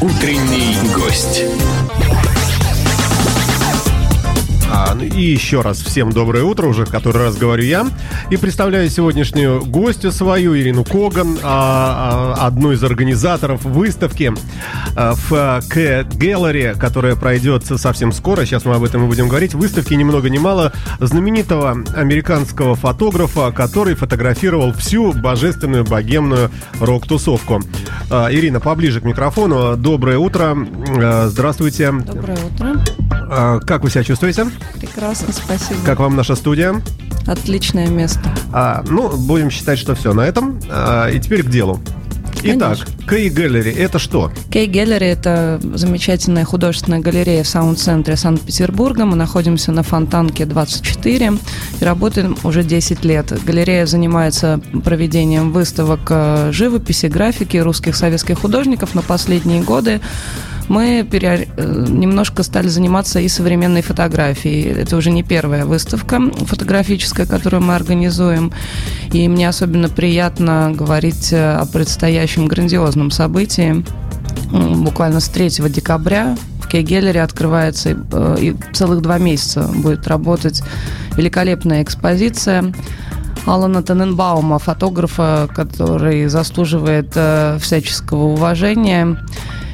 Утренний гость. И еще раз всем доброе утро, уже в который раз говорю я. И представляю сегодняшнюю гостью свою, Ирину Коган, а, а, одну из организаторов выставки в К Gallery, которая пройдет совсем скоро. Сейчас мы об этом и будем говорить. Выставки ни много ни мало знаменитого американского фотографа, который фотографировал всю божественную богемную рок-тусовку. А, Ирина, поближе к микрофону. Доброе утро. А, Здравствуйте. Доброе утро. Как вы себя чувствуете? Прекрасно, спасибо. Как вам наша студия? Отличное место. А, ну, будем считать, что все на этом. А, и теперь к делу. Итак, Кей Gallery это что? Кей Геллери – это замечательная художественная галерея в саунд-центре Санкт-Петербурга. Мы находимся на Фонтанке 24 и работаем уже 10 лет. Галерея занимается проведением выставок э, живописи, графики русских советских художников. На последние годы мы пере- э, немножко стали заниматься и современной фотографией. Это уже не первая выставка фотографическая, которую мы организуем. И мне особенно приятно говорить э, о предстоящем грандиозном событии. Буквально с 3 декабря в Кей-Геллере открывается э, и целых два месяца будет работать великолепная экспозиция Алана Тененбаума, фотографа, который заслуживает всяческого уважения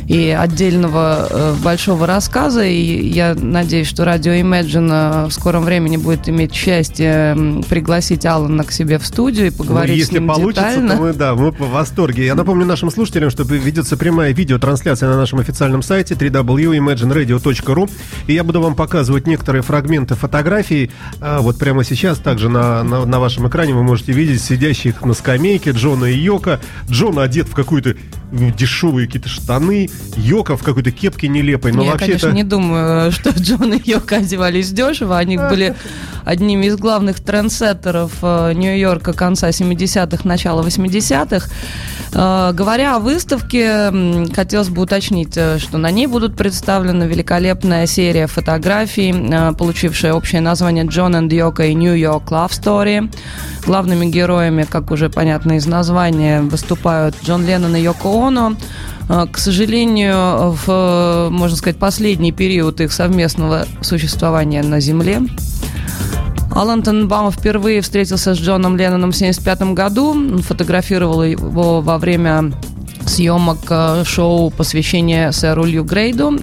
и отдельного э, большого рассказа. И я надеюсь, что радио Imagine э, в скором времени будет иметь счастье пригласить Алана к себе в студию и поговорить Ну, с если ним получится, детально. то мы, да, мы в восторге. Я напомню нашим слушателям, что ведется прямая видеотрансляция на нашем официальном сайте www.imagineradio.ru И я буду вам показывать некоторые фрагменты фотографий. А, вот прямо сейчас также на, на, на вашем экране вы можете видеть сидящих на скамейке Джона и Йока. Джон одет в какую-то ну, дешевые какие-то штаны, Йока в какой-то кепке нелепой. Но я, вообще конечно, это... не думаю, что Джон и Йока одевались дешево. Они были одними из главных трендсеттеров э, Нью-Йорка конца 70-х, начала 80-х. Э, Говоря о выставке, хотелось бы уточнить, э, что на ней будут представлены великолепная серия фотографий, э, получившая общее название «Джон and Йока» и «New York Love Story». Главными героями, как уже понятно из названия, выступают Джон Леннон и Йоко Оно. Э, К сожалению, в, можно сказать, последний период их совместного существования на Земле Алан Тенбаум впервые встретился с Джоном Ленноном в 1975 году. Фотографировал его во время съемок э, шоу посвящения сэру Лью Грейду.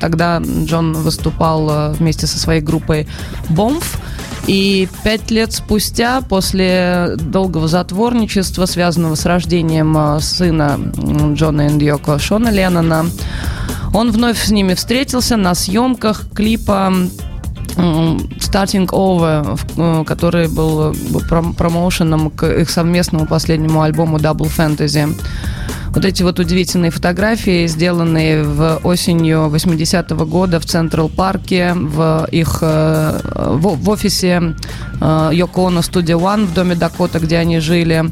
Тогда Джон выступал э, вместе со своей группой «Бомф». И пять лет спустя, после долгого затворничества, связанного с рождением э, сына Джона и Йоко Шона Леннона, он вновь с ними встретился на съемках клипа Starting Over, э, который был э, пром- промоушеном к их совместному последнему альбому Double Fantasy. Вот эти вот удивительные фотографии, сделанные в осенью 80-го года в Централ Парке, в их э, в, в офисе э, Йоко Оно Studio One в доме Дакота, где они жили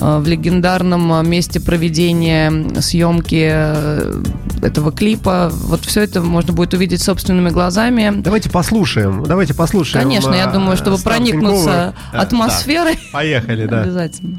э, в легендарном э, месте проведения съемки э, этого клипа. Вот все это можно будет увидеть собственными глазами. Давайте послушаем. Давайте послушаем. Конечно, я думаю, чтобы проникнуться атмосферой. да. Поехали, да. Обязательно.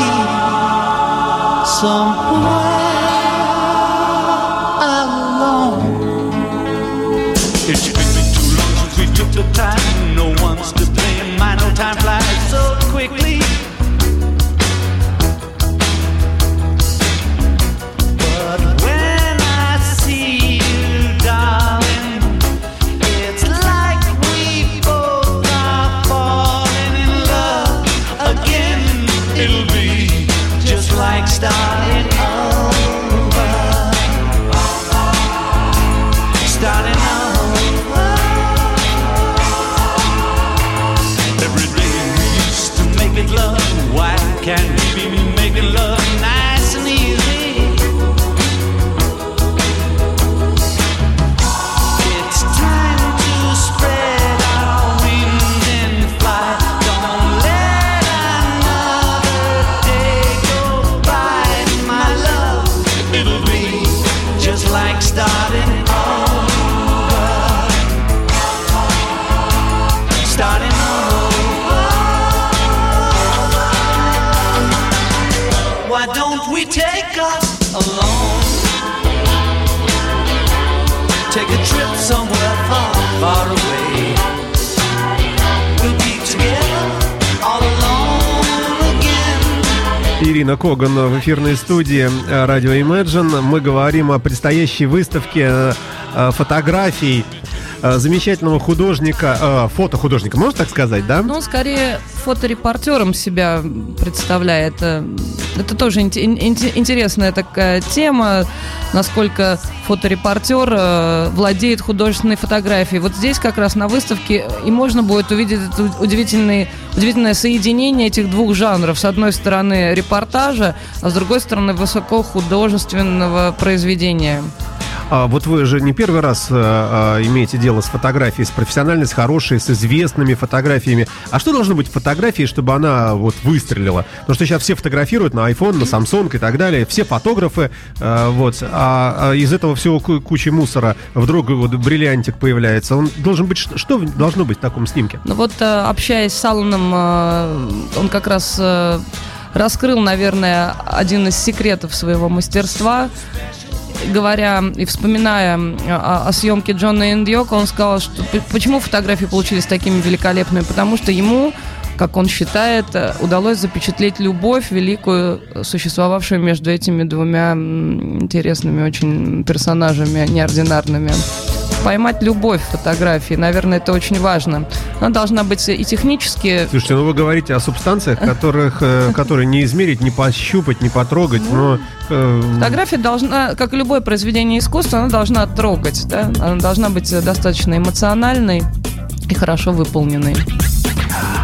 somewhere why don't we take us alone? Take a trip somewhere far, far away. Ирина Коган в эфирной студии э, радио Imagine. Мы говорим о предстоящей выставке э, э, фотографий э, замечательного художника, э, фотохудожника, можно так сказать, да? Ну, он скорее фоторепортером себя представляет. Э, Это тоже инте- ин- инте- интересная такая тема, насколько фоторепортер э, владеет художественной фотографией. Вот здесь как раз на выставке и можно будет увидеть это удивительный, удивительное соединение этих двух жанров. С одной стороны репортажа, а с другой стороны высокохудожественного произведения. А вот вы же не первый раз э, э, имеете дело с фотографией, с профессиональной, с хорошей, с известными фотографиями. А что должно быть в фотографии, чтобы она вот выстрелила? Потому что сейчас все фотографируют на iPhone, на Samsung и так далее. Все фотографы, э, вот. А, а из этого всего ку- кучи мусора вдруг вот бриллиантик появляется. Он должен быть... Что должно быть в таком снимке? Ну вот, э, общаясь с Алланом, он как раз раскрыл, наверное, один из секретов своего мастерства. Говоря и вспоминая о, о съемке Джона Индиока, он сказал, что почему фотографии получились такими великолепными, потому что ему как он считает, э, удалось запечатлеть любовь великую, э, существовавшую между этими двумя интересными очень персонажами, неординарными. Поймать любовь фотографии, наверное, это очень важно. Она должна быть и технически Слушайте, ну вы говорите о субстанциях, которых, э, которые не измерить, не пощупать, не потрогать, но... э, Фотография должна, как и любое произведение искусства, она должна трогать, да? Она должна быть достаточно эмоциональной и хорошо выполненной.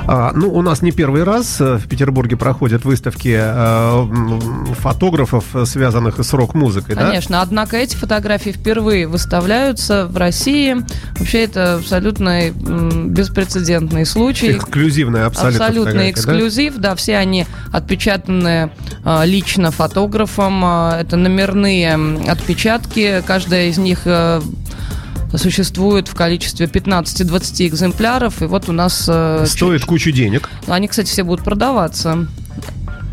А, ну, у нас не первый раз э, в Петербурге проходят выставки э, фотографов, э, связанных с рок-музыкой, да? Конечно, однако эти фотографии впервые выставляются в России. Вообще это абсолютно м, беспрецедентный случай. Эксклюзивная абсолютно Абсолютно фотография, да? эксклюзив, да? все они отпечатаны лично фотографом, это номерные отпечатки, каждая из них э, существует в количестве 15-20 экземпляров, и вот у нас... э, Стоит кучу денег. Они, кстати, все будут продаваться.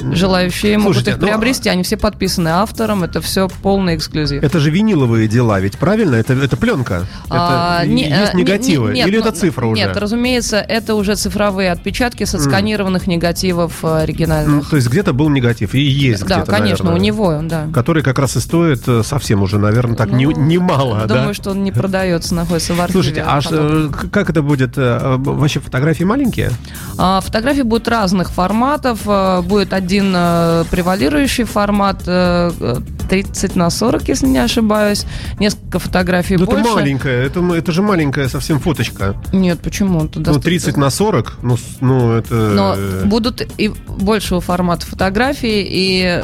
Желающие могут Слушайте, их ну, приобрести, они все подписаны автором, это все полный эксклюзив. Это же виниловые дела, ведь правильно? Это, это пленка. А, это не- есть э, не- негативы. не- нет, Или ну, это цифра уже? Нет, разумеется, это уже цифровые отпечатки с отсканированных негативов э, Ну, оригинальных. то есть где-то был негатив. И есть да, где-то, конечно, наверное, у него, да. Который как раз и стоит э, совсем уже, наверное, так не- Ну, немало, да? Думаю, что он не продается, находится в архиве. Слушайте, а ш- как это будет? Вообще фотографии маленькие? А, Фотографии будут разных форматов. Будет один э, превалирующий формат э, э, 30 на 40, если не ошибаюсь. Несколько фотографий Ну, больше. это маленькая, это, это же маленькая совсем фоточка. Нет, почему? Это Ну, достаточно- 30 на 40, ну, ну это... Но э, будут и большего формата фотографии, и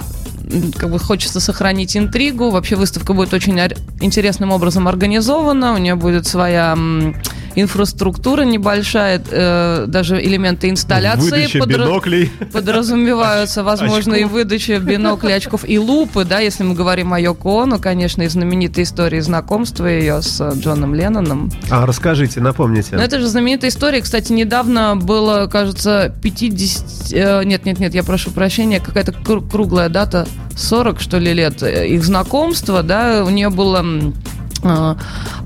как бы хочется сохранить интригу. Вообще выставка будет очень интересным образом организована. У нее будет своя инфраструктура небольшая, э, даже элементы инсталляции Выдача подра- биноклей. подразумеваются, возможно, и очков. выдача биноклей, очков и лупы, да, если мы говорим о Йоко Оно, конечно, и знаменитой истории знакомства ее с Джоном Ленноном. А, расскажите, напомните. Но это же знаменитая история. Кстати, недавно было, кажется, 50... э, Нет, нет, нет, я прошу прощения, какая-то кру- круглая дата, 40, что ли, лет э, их знакомства, да, у нее было... э,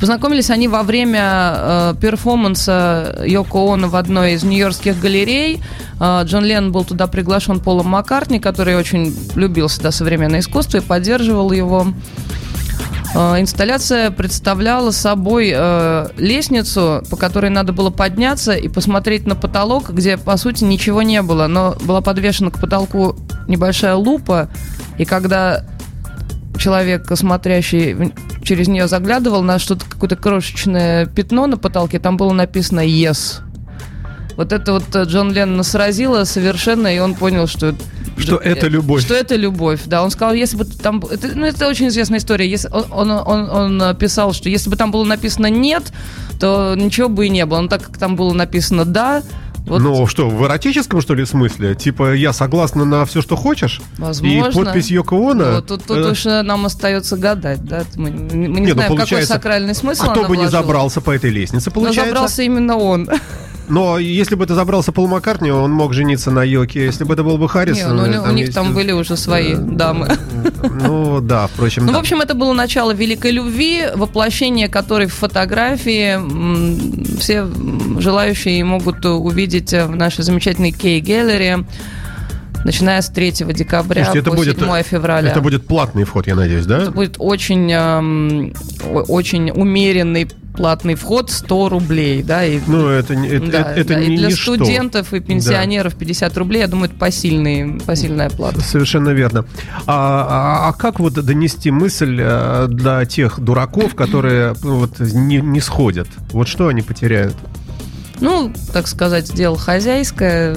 Познакомились они во время э, перформанса Йоко Оно в одной из нью-йоркских галерей. Э, Джон Леннон был туда приглашен Полом Маккартни, который очень любил всегда современное искусство и поддерживал его. Э, Инсталляция представляла собой э, лестницу, по которой надо было подняться и посмотреть на потолок, где, по сути, ничего не было, но была подвешена к потолку небольшая лупа, и когда человек, смотрящий через нее, заглядывал на что-то, какое-то крошечное пятно на потолке, там было написано «Yes». Вот это вот э, Джон Леннона сразило совершенно, и он понял, что... Что это любовь. Что это любовь, да. Он сказал, если бы там... Это, ну, это очень известная история. Если, он, он, он, он, э, писал, что если бы там было написано «нет», то ничего бы и не было. Но так как там было написано «да», вот, Ну что, в эротическом, что ли, смысле? Типа, я согласна на все, что хочешь? возможно... И подпись Йоко Оно? Ну, тут тут э, уж э, нам остается гадать, да. Мы, мы не Не, ну, знаем, какой получается, сакральный смысл А кто бы не забрался по этой лестнице, Но получается? забрался именно он. Но если бы это забрался Пол Маккартни, он мог жениться на Йоке. Если бы это был бы Не, Харрисон... ну, у, э, них- у них есть- там были уже свои дамы. Ну да, впрочем, Ну, да. в общем, это было начало великой любви, воплощение которой в фотографии все желающие могут увидеть в нашей замечательной кей-галере, начиная с 3 декабря Слушайте, это по будет, 7 февраля. это будет платный вход, я надеюсь, да? Это будет очень, эм, очень умеренный платный вход 100 рублей, да, и Ну, это, это, да, это- да, и не для ничто. студентов и пенсионеров 50 рублей, я думаю, это посильный, посильная плата. Совершенно верно. А, а- а как вот донести мысль э, для тех дураков, которые вот не, не сходят? Вот что они потеряют? Ну, так сказать, дело хозяйское.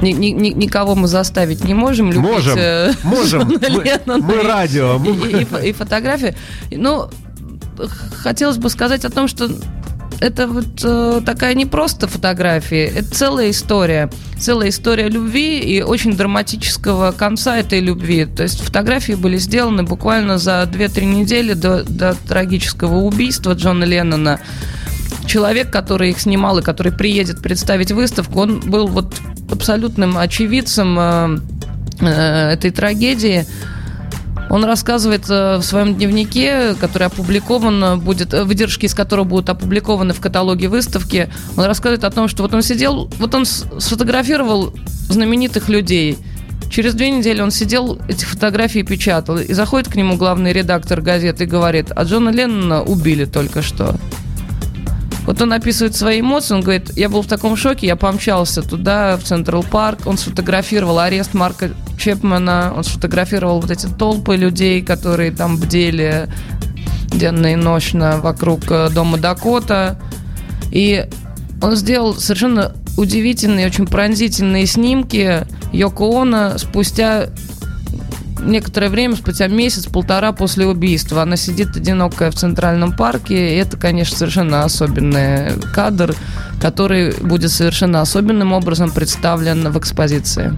Ни- ни- ни- никого мы заставить не можем любить Можем, э, можем. Мы- мы и- радио, мы- И, и и фотографии. Ну, хотелось бы сказать о том, что это вот э, такая не просто фотография, это целая история. Целая история любви и очень драматического конца этой любви. То есть фотографии были сделаны буквально за 2-3 недели до, до трагического убийства Джона Леннона. Человек, который их снимал и который приедет представить выставку, он был вот абсолютным очевидцем э, э, этой трагедии. Он рассказывает э, в своем дневнике, который опубликован э, будет, э, выдержки из которого будут опубликованы в каталоге выставки. Он рассказывает о том, что вот он сидел, вот он сфотографировал знаменитых людей. Через две недели он сидел, эти фотографии печатал. И заходит к нему главный редактор газеты и говорит, а Джона Леннона убили только что. Вот он описывает свои эмоции, он говорит, я был в таком шоке, я помчался туда, в Централ Парк, он сфотографировал арест Марка Чепмана, он сфотографировал вот эти толпы людей, которые там бдели денно и ночно вокруг э, дома Дакота. И он сделал совершенно удивительные, очень пронзительные снимки Йоко Оно спустя некоторое время, спустя месяц-полтора после убийства. Она сидит одинокая в Центральном парке. И это, конечно, совершенно особенный кадр, который будет совершенно особенным образом представлен в экспозиции.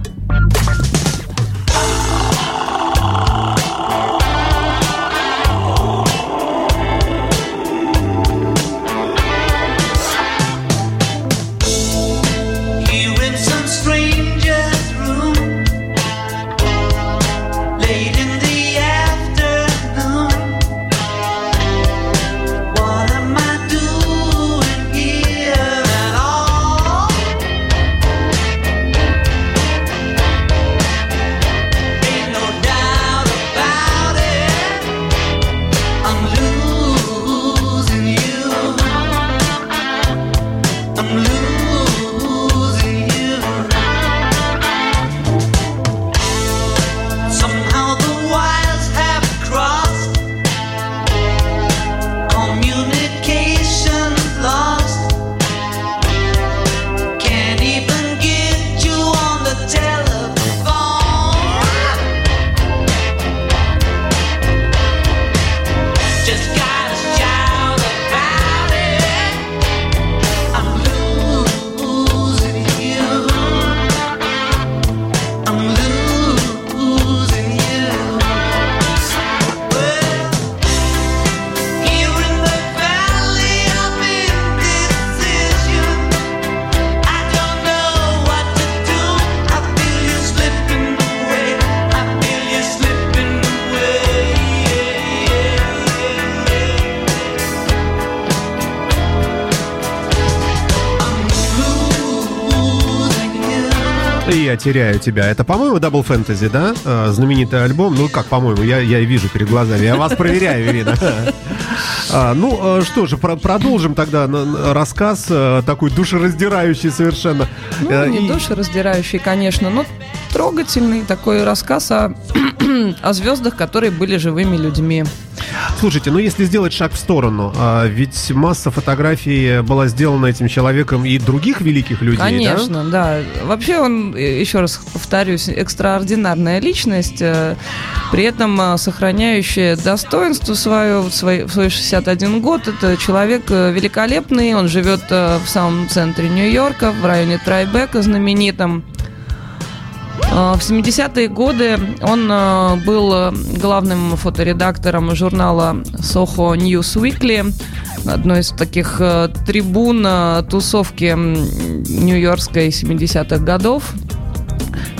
И я теряю тебя. Это, по-моему, Double Fantasy, да? Э, Знаменитый альбом. Ну, как, по-моему, я, я и вижу перед глазами. Я вас проверяю, Ирина. А, ну, э, что же, про- продолжим тогда рассказ, э, такой душераздирающий совершенно. Ну, не и- душераздирающий, конечно, но трогательный такой рассказ о, о звездах, которые были живыми людьми. Слушайте, ну если сделать шаг в сторону, а, ведь масса фотографий была сделана этим человеком и других великих людей, да? Конечно, да? Вообще он, э, еще раз повторюсь, экстраординарная личность, э, при этом э, сохраняющая достоинство свое в свой, в свой 61 год. Это человек великолепный, он живет в самом центре Нью-Йорка, в районе Трайбека знаменитом. Э, В 70-е годы он э, был э, главным фоторедактором журнала Soho News Weekly. одной из таких трибун тусовки нью-йоркской 70-х годов.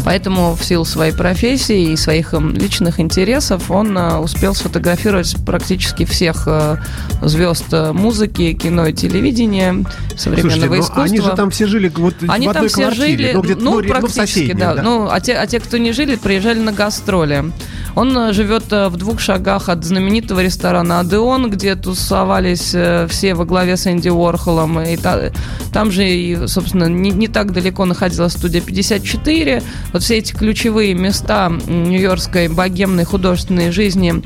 Поэтому в силу своей профессии и своих эм, личных интересов он э, успел сфотографировать практически всех э, звезд э, музыки, кино и телевидения, современного Слушайте, ну, искусства. они же там все жили вот Они в там одной все квартире, жили, ну, ну, ну, ре- ну, в практически, да. да. Ну, а те, а те, кто не жили, приезжали на гастроли. Он э, живет э, в двух шагах от знаменитого ресторана «Адеон», где тусовались э, все во главе с Энди Уорхолом. И та- там же, и, собственно, не, не так далеко находилась студия 54. Вот все эти ключевые места нью-йоркской богемной художественной жизни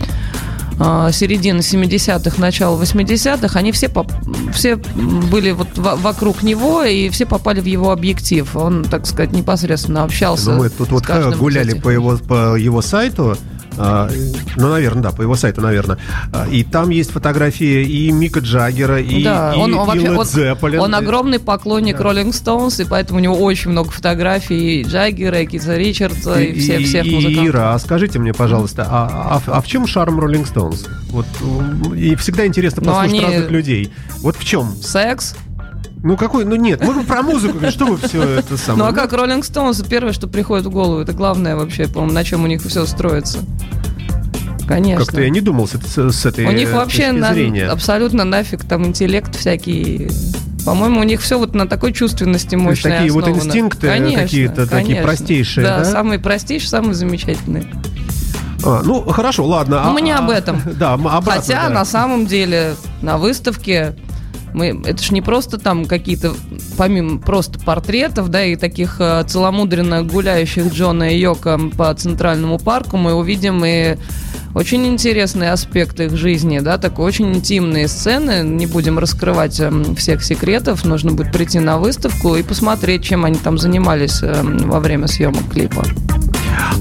середины 70-х, начала 80-х, они все, поп- все были вот во- вокруг него, и все попали в его объектив. Он, так сказать, непосредственно общался мы тут вот каждым гуляли этих по его, по его сайту. А, ну, наверное, да, по его сайту, наверное. А, И там есть фотографии и Мика Джаггера, и, да, и, он, он и вообще он, он огромный поклонник Роллинг Стоунс, и поэтому у него очень много фотографий и Джаггера, и Кита Ричардса, и, все, всех и, музыкантов. Ира, а скажите мне, пожалуйста, а, а- а в чем шарм Роллинг Стоунс? Вот и всегда интересно Ну, послушать они- разных людей. Вот в чем? Секс. Ну какой? Ну нет, мы про музыку, что вы все это самое. Ну а как Роллинг Стоунс, первое, что приходит в голову, это главное вообще, по-моему, на чем у них все строится. Конечно. Как-то я не думал с, с- с этой У них вообще на- зрения. абсолютно нафиг там интеллект всякий. По-моему, у них все вот на такой чувственности мощной такие вот основано. инстинкты Конечно, какие-то такие простейшие, да? самые простейшие, самые замечательные. А, ну хорошо, ладно. Но а- мы не а- об этом. Да, обратно, Хотя да. на самом деле на выставке мы, это ж не просто там какие-то, помимо просто портретов, да, и таких э, целомудренно гуляющих Джона и Йока по Центральному парку, мы увидим и очень интересные аспекты их жизни, да, такой очень интимные сцены. Не будем раскрывать эм, всех секретов. Нужно будет прийти на выставку и посмотреть, чем они там занимались эм, во время съемок клипа.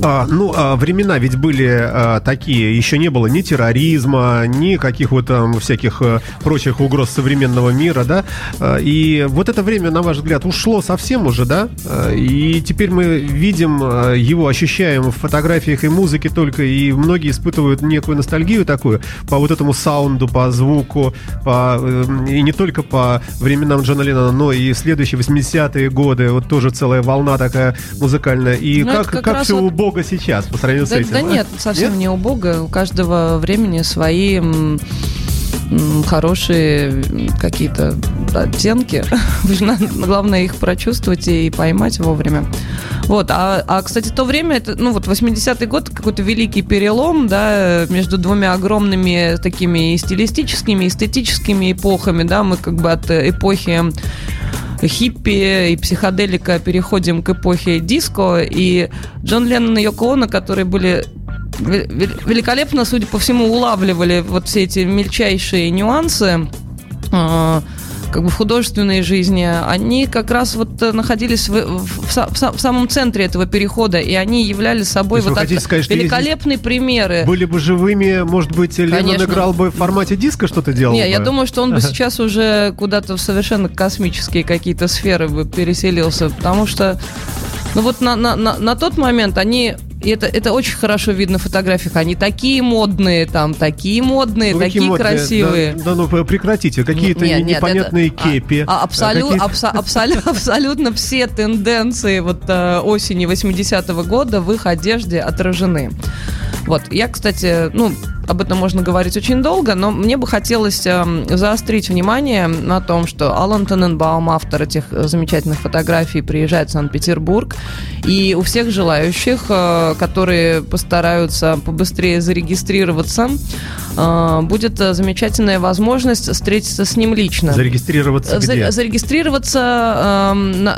А, ну, а, времена ведь были а, такие, еще не было ни терроризма, ни каких вот там всяких а, прочих угроз современного мира, да, А, и вот это время, на ваш взгляд, ушло совсем уже, да, А, и теперь мы видим а, его, ощущаем в фотографиях и музыке только, и многие испытывают некую ностальгию такую по вот этому саунду, по звуку, по, э, и не только по временам Джона Леннона, но и следующие 80-е годы, вот тоже целая волна такая музыкальная, и Ну, как, как как все убого сейчас по сравнению с Да, этим? да нет, совсем не убого. У каждого времени свои хорошие какие-то оттенки. Главное их прочувствовать и поймать вовремя. Вот, а, а, кстати, то время, это, ну вот 80-й год, какой-то великий перелом, да, между двумя огромными такими и стилистическими, и эстетическими эпохами, да, мы как бы от э, эпохи хиппи и психоделика. Переходим к эпохе диско, и Джон Леннон и Йоко Оно, которые были ве- ве- великолепно, судя по всему, улавливали вот все эти мельчайшие нюансы, э, как бы в художественной жизни, они как раз вот э, находились в, в- в в са- в самом центре этого перехода, и они являли собой вот так- сказать, великолепные примеры. Были бы живыми, может быть, Леннон Конечно. играл бы в формате диска, что-то делал Не, бы? я думаю, что он бы сейчас уже куда-то в совершенно космические какие-то сферы бы переселился, потому что, ну вот на, на, на, на тот момент они, и это, это очень хорошо видно в фотографиях, они такие модные там, такие модные, Ну, такие модные? красивые. Да, да ну прекратите, какие-то Нет, нет, непонятные это- а- кепи. а абсолю- какие-то- абсо- абсолю- абсолютно все тенденции вот э, осени 80-го года в их одежде отражены. Вот, я, кстати, ну, об этом можно говорить очень долго, но мне бы хотелось эм, заострить внимание на том, что Алан Тененбаум, автор этих э, замечательных фотографий, приезжает в Санкт-Петербург, и у всех желающих, э, которые постараются побыстрее зарегистрироваться, э, будет замечательная возможность встретиться с ним лично. Зарегистрироваться За- где? зарегистрироваться эм,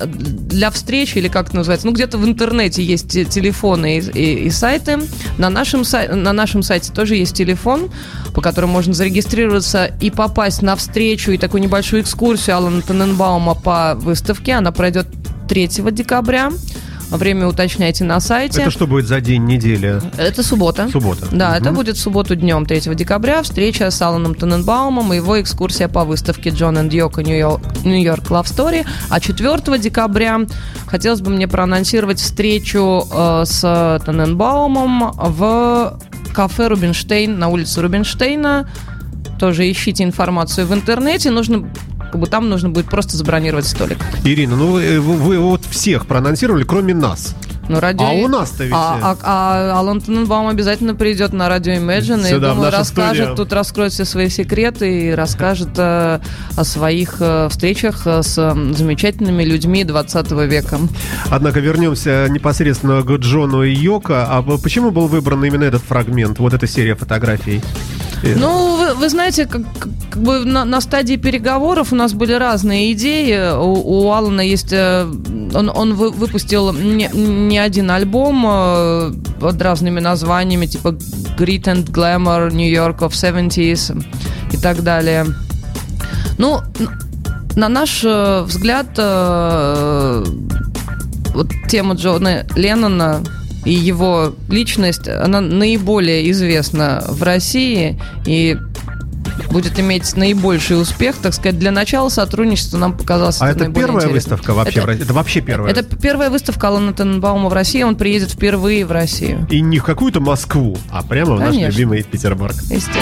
для встречи, или как это называется, ну где-то в интернете есть те- телефоны и, и- и сайты. На нашем, на нашем сайте тоже есть телефон, по которому можно зарегистрироваться и попасть на встречу и такую небольшую экскурсию Алана Тененбаума по выставке. Она пройдет 3 декабря. Время уточняйте на сайте. Это что будет за день недели? Это суббота. Суббота. Да, Мгм. это будет в субботу днем 3 декабря. Встреча с Аланом Тененбаумом и его экскурсия по выставке Джон энд Йоко Нью-Йорк Love Story. А 4 декабря хотелось бы мне проанонсировать встречу э, с Тененбаумом в кафе Рубинштейн на улице Рубинштейна. тоже ищите информацию в интернете. Нужно как бы там нужно будет просто забронировать столик. Ирина, ну вы, вы- вы вот всех проанонсировали, кроме нас. Ну, радио... А у нас-то ведь... А, а- а Алан Тененбаум обязательно придет на радио Imagine Сюда, и, думаю, расскажет, студию. тут раскроет все свои секреты и расскажет э, о своих э, встречах э, с э, замечательными людьми 20 века. Однако вернемся непосредственно к Джону и Йоко. А почему был выбран именно этот фрагмент, вот эта серия фотографий? Ну, вы, вы знаете, как, как бы на, на стадии переговоров у нас были разные идеи. У, у Алана есть... э, Он, он вы- выпустил не, не один альбом э, под разными названиями, типа Grit and Glamour, New York of 70s и так далее. Ну, на наш э, взгляд, вот тема Джона Леннона и его личность, она наиболее известна в России и будет иметь наибольший успех, так сказать, для начала сотрудничества нам показалось А это первая интересным. выставка вообще? Это- в России? Это вообще первая? Это первая выставка Алана Тененбаума в России, он приедет впервые в Россию. И не в какую-то Москву, а прямо в наш Конечно. любимый Петербург. Естественно.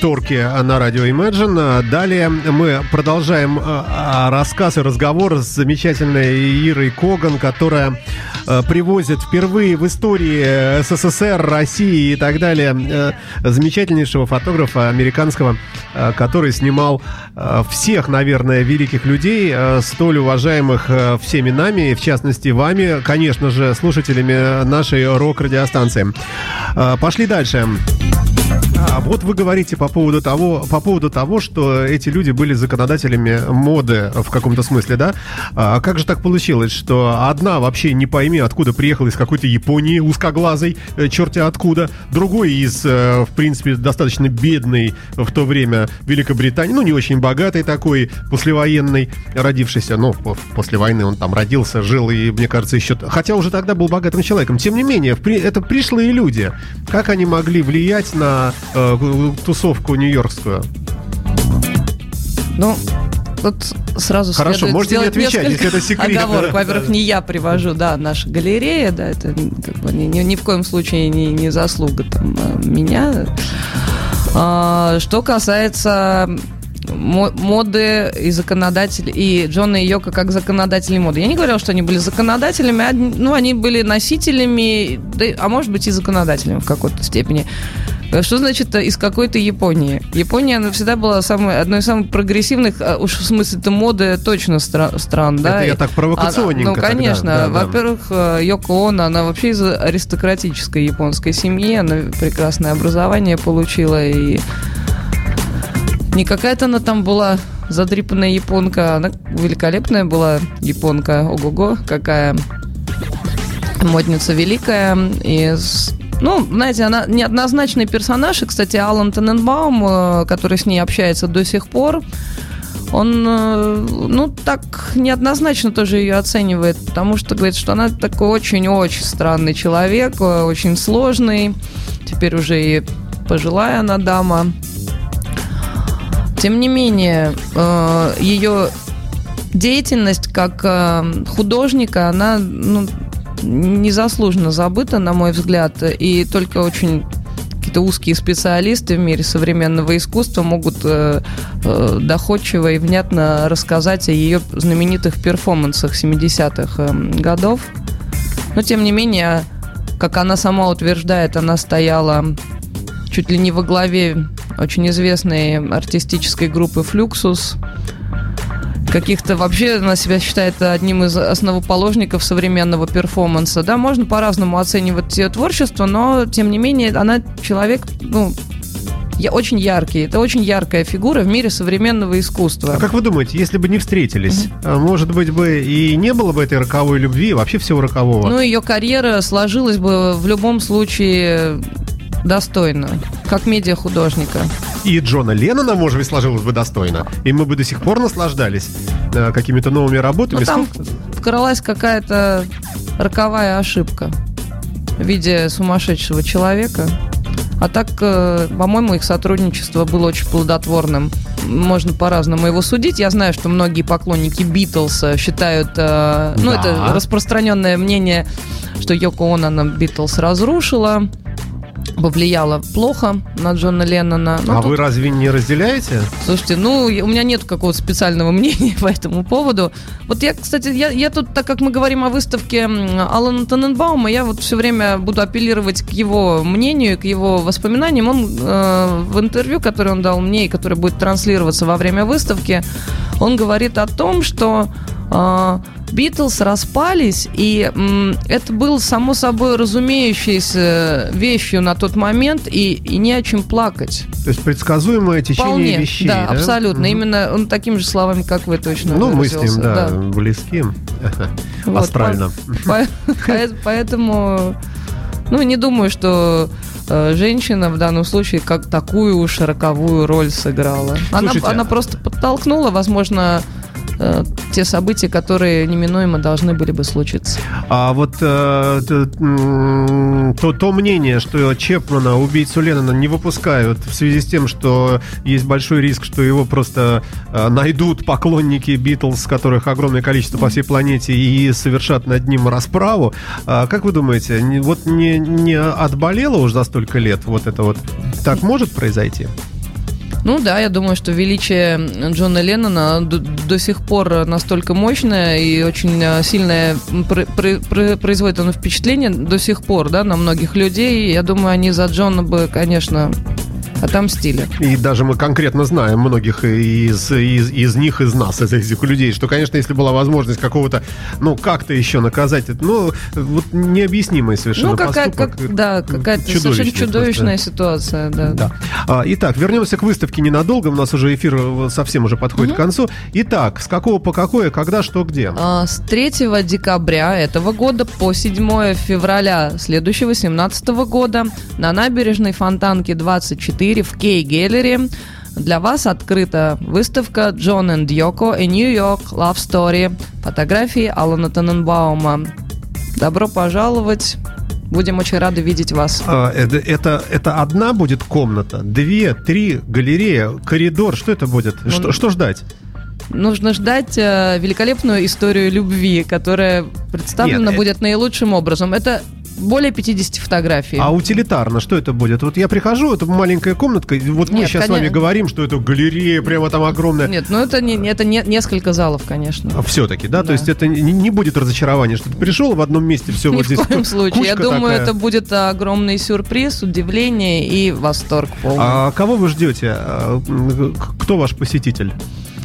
Turkey на радио Imagine. Далее мы продолжаем а, а, рассказ и разговор с замечательной Ирой Коган, которая а, привозит впервые в истории СССР, России и так далее э, замечательнейшего фотографа американского, который снимал всех, наверное, великих людей, столь уважаемых всеми нами, в частности вами, конечно же, слушателями нашей рок-радиостанции. Пошли дальше. А вот вы говорите по поводу того, по поводу того, что эти люди были законодателями моды в каком-то смысле, да? А как же так получилось, что одна вообще не пойми, откуда приехала из какой-то Японии узкоглазой, э, черти откуда, другой из, э, в принципе, достаточно бедной в то время Великобритании, ну не очень богатой такой, послевоенной, родившейся, ну по- после войны он там родился, жил и, мне кажется, еще, хотя уже тогда был богатым человеком. Тем не менее, это пришлые люди. Как они могли влиять на э, тусовку нью-йоркскую? Ну, тут сразу Хорошо, можете не отвечать, если это секрет. Оговорок. Во-первых, не я привожу, да, наша галерея, да, это как бы ни, ни- ни в коем случае не, не заслуга там, э, меня. А, что касается мо- моды и законодатель, и Джона и Йока как законодатели моды. Я не говорила, что они были законодателями, а, ну, они были носителями, да, а может быть и законодателями в какой-то степени. Что значит э, из какой-то Японии? Япония, она всегда была самой, одной из самых прогрессивных, а уж в смысле-то моды точно стра- стран, да? Это я так провокационненько А, ну, конечно. да. Во-первых, э, Йоко Оно, она вообще из аристократической японской семьи, она прекрасное образование получила, и не какая-то она там была задрипанная японка, она великолепная была японка, ого-го, какая модница великая, и ну, знаете, она неоднозначный персонаж, и, кстати, Алан Тененбаум, э, который с ней общается до сих пор, он, э, ну, так неоднозначно тоже ее оценивает, потому что говорит, что она такой очень-очень странный человек, э, очень сложный, теперь уже и пожилая она дама. Тем не менее, ее деятельность как художника, она ну, незаслуженно забыта, на мой взгляд, и только очень какие-то узкие специалисты в мире современного искусства могут э, э, доходчиво и внятно рассказать о ее знаменитых перформансах 70-х э, годов. Но, тем не менее, как она сама утверждает, она стояла чуть ли не во главе очень известной артистической группы «Флюксус», каких-то вообще она себя считает одним из основоположников современного перформанса. Да, можно по-разному оценивать ее творчество, но тем не менее она человек, ну, я очень яркий. Это очень яркая фигура в мире современного искусства. А как вы думаете, если бы не встретились, а, может быть бы и не было бы этой роковой любви, вообще всего рокового? Ну, ее карьера сложилась бы в любом случае достойно, как медиахудожника. И Джона Леннона, может быть, сложилось бы достойно. И мы бы до сих пор наслаждались э, какими-то новыми работами. Ну, там вкралась какая-то роковая ошибка в виде сумасшедшего человека. А так, э, по-моему, их сотрудничество было очень плодотворным. Можно по-разному его судить. Я знаю, что многие поклонники Битлса считают... э, ну, Да. это распространенное мнение, что Йоко Оно Битлз разрушила, повлияла плохо на Джона Леннона. Но а тут вы разве не разделяете? Слушайте, ну, у меня нет какого-то специального мнения по этому поводу. Вот я, кстати, я, я тут, так как мы говорим о выставке Алана Тененбаума, я вот все время буду апеллировать к его мнению, к его воспоминаниям. Он э, в интервью, которое он дал мне и которое будет транслироваться во время выставки, он говорит о том, что э, Битлз распались, и м, это было само собой разумеющейся вещью на тот момент, и, и не о чем плакать. То есть предсказуемое течение Вполне, вещей. да, абсолютно. Мгм. Именно он такими же словами, как вы точно Ну, мы с ним, выразился, да, близки. Вот, Астрально. по- по- Поэтому, ну, не думаю, что э, женщина в данном случае как такую уж роковую роль сыграла. Она, Слушайте, она а- просто подтолкнула, возможно, э, те события, которые неминуемо должны были бы случиться. А вот э, то, то мнение, что Чепмана, убийцу Леннона, не выпускают в связи с тем, что есть большой риск, что его просто э, найдут поклонники Битлз, которых огромное количество по всей планете, и совершат над ним расправу. А как вы думаете, не- вот не, не отболело уже за столько лет вот это вот? Так может произойти? Ну да, я думаю, что величие Джона Леннона до, до сих пор настолько мощное и очень э, сильное пр- пр- пр- производит оно впечатление до сих пор, да, на многих людей. Я думаю, они за Джона бы, конечно, отомстили. И даже мы конкретно знаем многих из, из, из них, из нас, из этих людей, что, конечно, если была возможность какого-то, ну, как-то еще наказать, ну, вот необъяснимый совершенно ну, какая, поступок. как, да, какая-то совершенно чудовищная просто. ситуация, да. Да. А, итак, вернемся к выставке ненадолго. У нас уже эфир э, совсем уже подходит к концу. Итак, с какого по какое, когда, что, где? А, С 3 декабря этого года по 7 февраля следующего, 17 года, на набережной Фонтанки 24 в Кей-Геллере для вас открыта выставка «Джон and Йоко. A New York Love Story». Фотографии Алана Тененбаума. Добро пожаловать. Будем очень рады видеть вас. А, это, это, это одна будет комната, две, три, галерея, коридор. Что это будет? Ну, что, что ждать? Нужно ждать э, великолепную историю любви, которая представлена Нет, э- будет наилучшим образом. Это более 50 фотографий. А утилитарно, что это будет? Вот я прихожу, это маленькая комнатка, вот мы Нет, сейчас с вами конечно. говорим, что это галерея прямо там огромная. Нет, ну это, не, это не, несколько залов, конечно. А все-таки, да? То Да. есть это не, не будет разочарования, что ты пришел в одном месте, все Ни вот здесь. в коем случае. Я думаю, такая. это будет огромный сюрприз, удивление и восторг полный. А кого вы ждете? А, Кто ваш посетитель?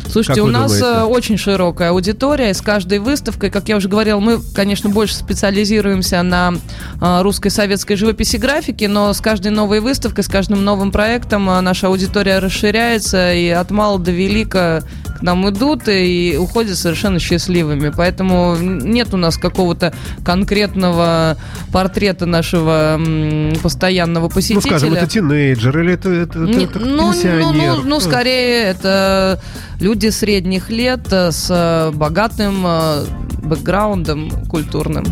Слушайте, у нас думаете? э, очень широкая аудитория. С каждой выставкой, как я уже говорила, мы, конечно, больше специализируемся на э, русской советской живописи и графике, но с каждой новой выставкой, с каждым новым проектом э, наша аудитория расширяется, и от мала до велика к нам идут и уходят совершенно счастливыми. Поэтому нет у нас какого-то конкретного портрета нашего постоянного Ну, посетителя. скажем, это тинейджер или это, это- это- это ну, ну, пенсионер? ну, ну, скорее, это люди средних лет э, с э, богатым э, бэкграундом культурным.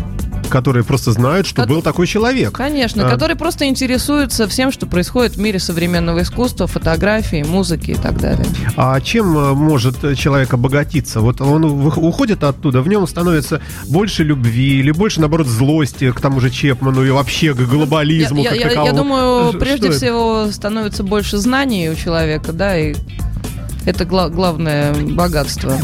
Которые просто знают, что Кот- был такой человек. Конечно, А. которые просто интересуются всем, что происходит в мире современного искусства, фотографии, музыки и так далее. А чем э, может э, человек обогатиться? Вот он уходит оттуда, в нем становится больше любви или больше, наоборот, злости к тому же Чепману и вообще к глобализму я, как я- я таковому? думаю, Ш- прежде это? всего становится больше знаний у человека, да, и это гла- главное богатство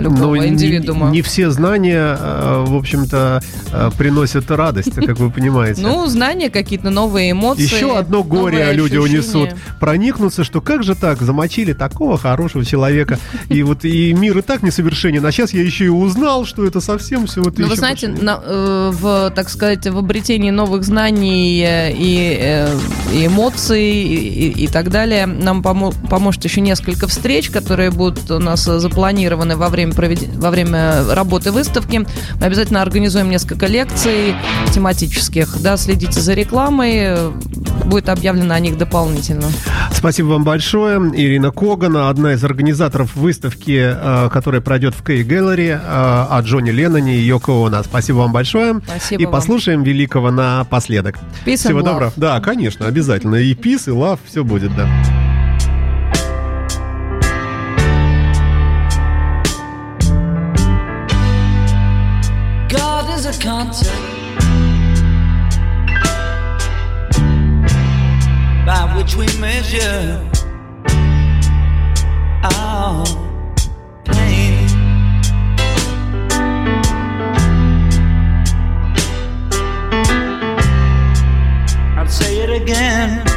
любого Но не- индивидуума. Не, все знания, э, в общем-то, э, приносят радость, как вы понимаете. Ну, знания, какие-то новые эмоции. Еще одно горе люди унесут. Проникнуться, что как же так, замочили такого хорошего человека. И вот и мир и так несовершенен. А сейчас я еще и узнал, что это совсем все вот Ну, вы знаете, на- э, в, так сказать, в обретении новых знаний э, и, э, и эмоций и, и- и так далее нам помо- поможет еще несколько встреч, которые будут у нас запланированы во время, провед- во время работы выставки. Мы обязательно организуем несколько лекций тематических. Да, следите за рекламой, будет объявлено о них дополнительно. Спасибо вам большое. Ирина Когана, одна из организаторов выставки, э, которая пройдет в Кей Gallery э, о Джонни Ленноне и Йоко Оно. Спасибо вам большое. Спасибо и вам. послушаем великого напоследок. Peace Всего доброго. Да, конечно, обязательно. И пис, и лав, все будет, да. Measure pain. I'll say it again.